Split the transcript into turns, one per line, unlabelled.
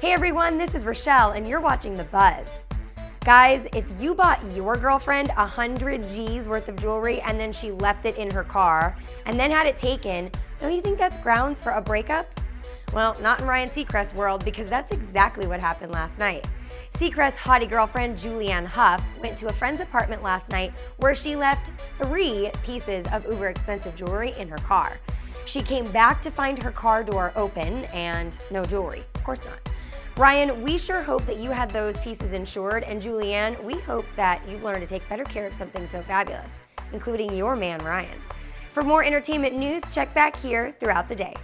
Hey everyone, this is Rochelle, and you're watching The Buzz. Guys, if you bought your girlfriend 100 G's worth of jewelry and then she left it in her car and then had it taken, don't you think that's grounds for a breakup? Well, not in Ryan Seacrest's world because that's exactly what happened last night. Seacrest's haughty girlfriend, Julianne Hough, went to a friend's apartment last night where she left three pieces of uber expensive jewelry in her car. She came back to find her car door open and no jewelry. Of course not. Ryan, we sure hope that you had those pieces insured, and Julianne, we hope that you've learned to take better care of something so fabulous, including your man, Ryan. For more entertainment news, check back here throughout the day.